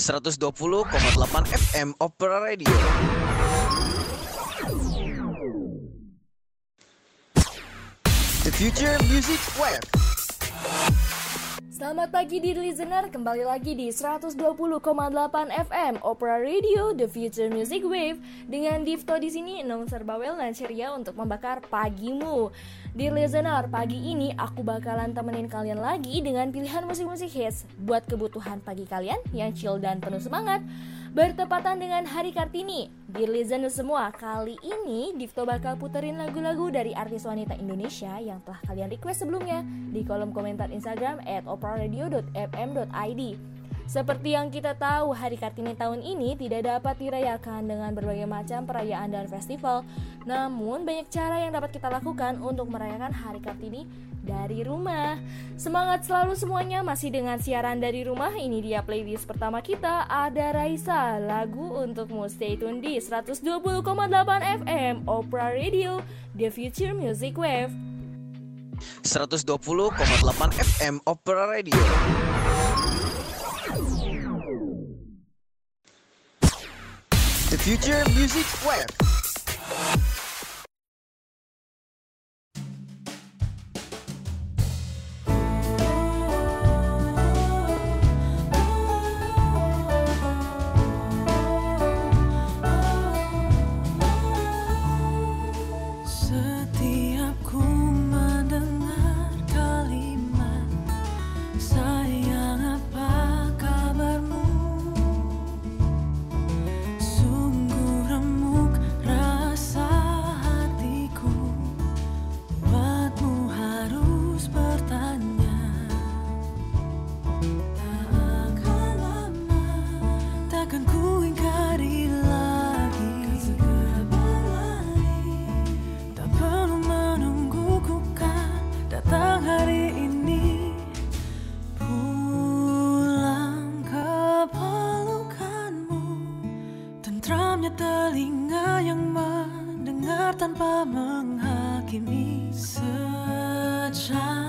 120,8 FM Opera Radio. The Future Music Web. Selamat pagi di listener, kembali lagi di 120,8 FM Opera Radio The Future Music Wave dengan Difto di sini announcer bawel dan ceria untuk membakar pagimu. Di listener, pagi ini aku bakalan temenin kalian lagi dengan pilihan musik-musik hits buat kebutuhan pagi kalian yang chill dan penuh semangat. Bertepatan dengan Hari Kartini, di listener semua, kali ini Difto bakal puterin lagu-lagu dari artis wanita Indonesia yang telah kalian request sebelumnya di kolom komentar Instagram at opraradio.fm.id. Seperti yang kita tahu, Hari Kartini tahun ini tidak dapat dirayakan dengan berbagai macam perayaan dan festival. Namun, banyak cara yang dapat kita lakukan untuk merayakan Hari Kartini dari rumah. Semangat selalu semuanya masih dengan siaran dari rumah. Ini dia playlist pertama kita ada Raisa, lagu untukmu stay tune di 120,8 FM Opera Radio, The Future Music Wave. 120,8 FM Opera Radio. The Future Music Web. Tanpa menghakimi Secangkir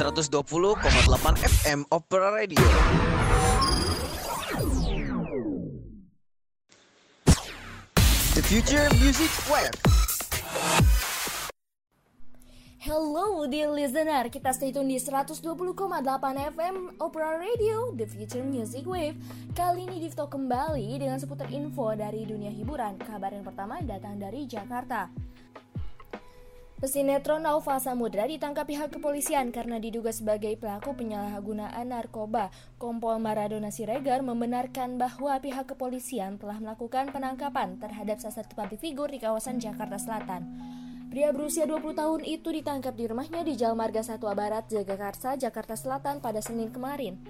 120,8 FM Opera Radio. The Future Music Web. Hello dear listener, kita stay tune di 120,8 FM Opera Radio, The Future Music Wave Kali ini Difto kembali dengan seputar info dari dunia hiburan Kabar yang pertama datang dari Jakarta Pesinetron Nova Samudra ditangkap pihak kepolisian karena diduga sebagai pelaku penyalahgunaan narkoba. Kompol Maradona Siregar membenarkan bahwa pihak kepolisian telah melakukan penangkapan terhadap salah satu figur di kawasan Jakarta Selatan. Pria berusia 20 tahun itu ditangkap di rumahnya di Jalan Marga Satwa Barat, Jagakarsa, Jakarta Selatan pada Senin kemarin.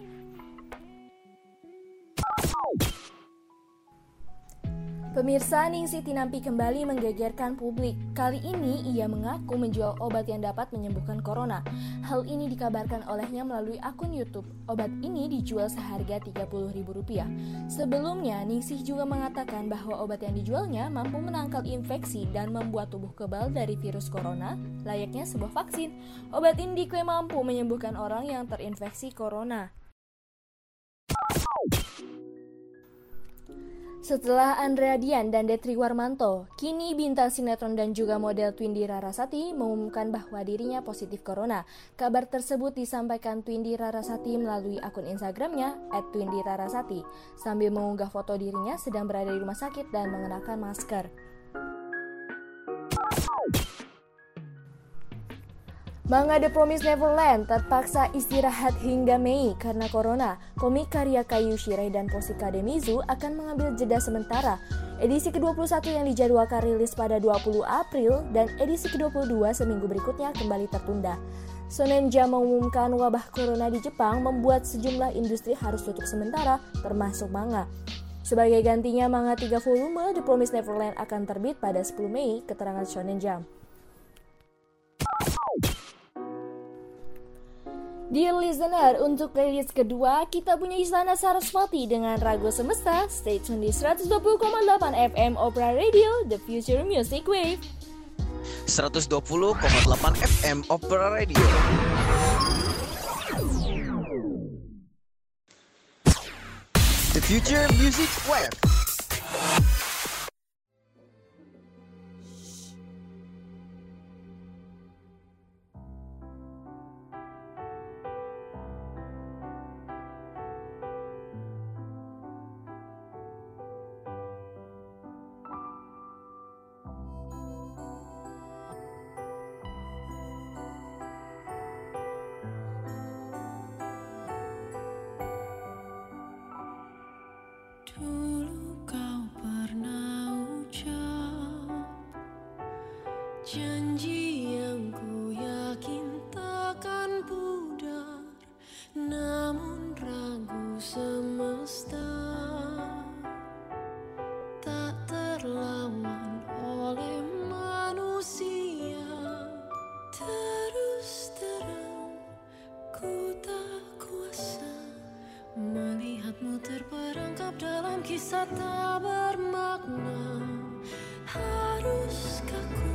Pemirsa Ningsih Tinampi kembali menggegerkan publik. Kali ini ia mengaku menjual obat yang dapat menyembuhkan corona. Hal ini dikabarkan olehnya melalui akun YouTube. Obat ini dijual seharga Rp30.000. Sebelumnya, Ningsih juga mengatakan bahwa obat yang dijualnya mampu menangkal infeksi dan membuat tubuh kebal dari virus corona, layaknya sebuah vaksin. Obat ini diklaim mampu menyembuhkan orang yang terinfeksi corona. Setelah Andrea Dian dan Detri Warmanto, kini bintang sinetron dan juga model Twindy Rarasati mengumumkan bahwa dirinya positif corona. Kabar tersebut disampaikan Twindy Rarasati melalui akun Instagramnya @twindyrarasati sambil mengunggah foto dirinya sedang berada di rumah sakit dan mengenakan masker. Manga The Promise Neverland terpaksa istirahat hingga Mei karena corona. Komik karya Kayu Shirai dan Posika Demizu akan mengambil jeda sementara. Edisi ke-21 yang dijadwalkan rilis pada 20 April dan edisi ke-22 seminggu berikutnya kembali tertunda. Shonen Jump mengumumkan wabah corona di Jepang membuat sejumlah industri harus tutup sementara, termasuk manga. Sebagai gantinya, manga 3 volume The Promise Neverland akan terbit pada 10 Mei, keterangan Shonen Jump. Dear listener, untuk playlist kedua kita punya Istana Saraswati dengan Rago Semesta. Stay tune di 120,8 FM Opera Radio, The Future Music Wave. 120,8 FM Opera Radio. The Future Music Web. Janji yang ku yakin takkan pudar Namun ragu semesta. Tak terlawan oleh manusia Terus terang ku tak kuasa Melihatmu terperangkap dalam kisah tak bermakna. Haruskah ku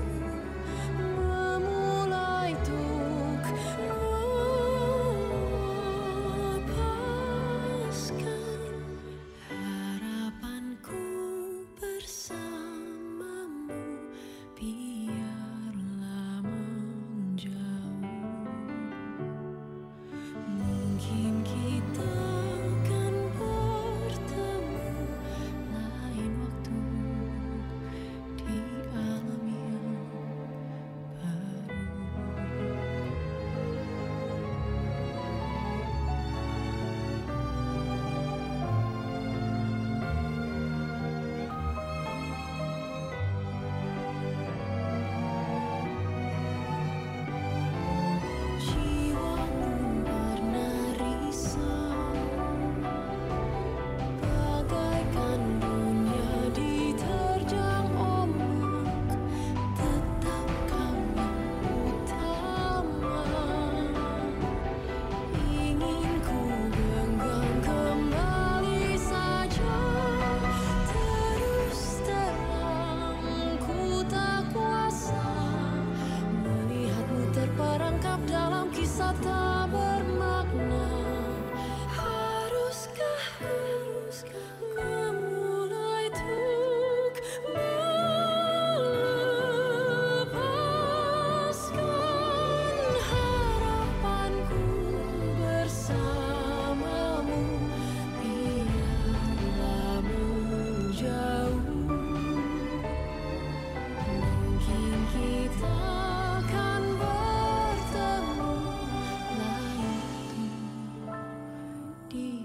deep.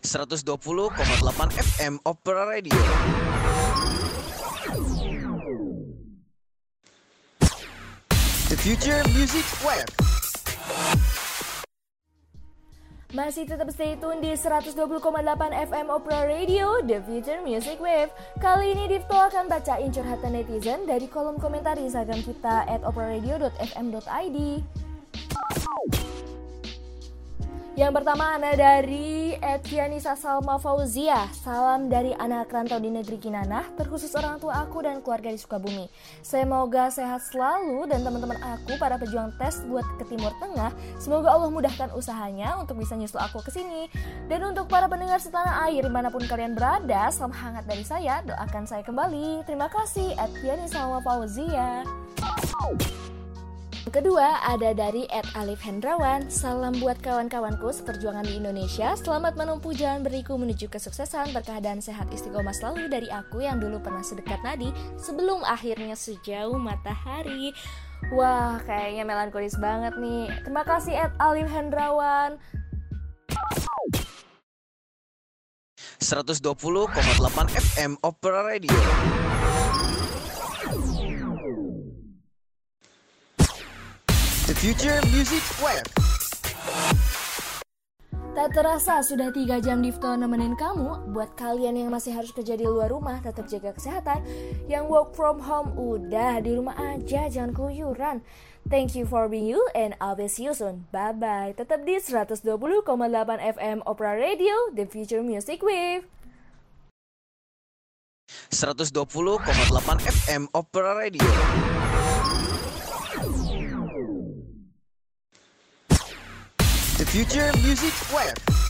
120,8 FM Opera Radio. The Future Music Web. Masih tetap stay tune di 120,8 FM Opera Radio, The Future Music Wave. Kali ini Divto akan bacain curhatan netizen dari kolom komentar di Instagram kita at operaradio.fm.id. Yang pertama ada dari Edvianisa Salma Fauzia. Salam dari anak rantau di negeri Kinanah Terkhusus orang tua aku dan keluarga di Sukabumi. Semoga sehat selalu dan teman-teman aku para pejuang tes buat ke Timur Tengah Semoga Allah mudahkan usahanya untuk bisa nyusul aku ke sini. Dan untuk para pendengar setanah air di mana pun kalian berada Salam hangat dari saya, doakan saya kembali. Terima kasih Edvianisa Salma Fauzia Kedua, ada dari Ed Alif Hendrawan. Salam buat kawan-kawanku seperjuangan di Indonesia. Selamat menempuh jalan beriku menuju kesuksesan. Berkah dan sehat istiqomah selalu dari aku yang dulu pernah sedekat nadi sebelum akhirnya sejauh matahari. Wah, kayaknya melankolis banget nih. Terima kasih Ed Alif Hendrawan. 120,8 FM Opera Radio. Future Music Web. Tak terasa sudah 3 jam Difto nemenin kamu. Buat kalian yang masih harus kerja di luar rumah Tetap jaga kesehatan. Yang work from home udah di rumah aja Jangan keluyuran. Thank you for being you and I'll be see you soon. Bye bye Tetap di 120,8 FM Opera Radio The Future Music Wave. 120,8 FM Opera Radio. Future Music Web.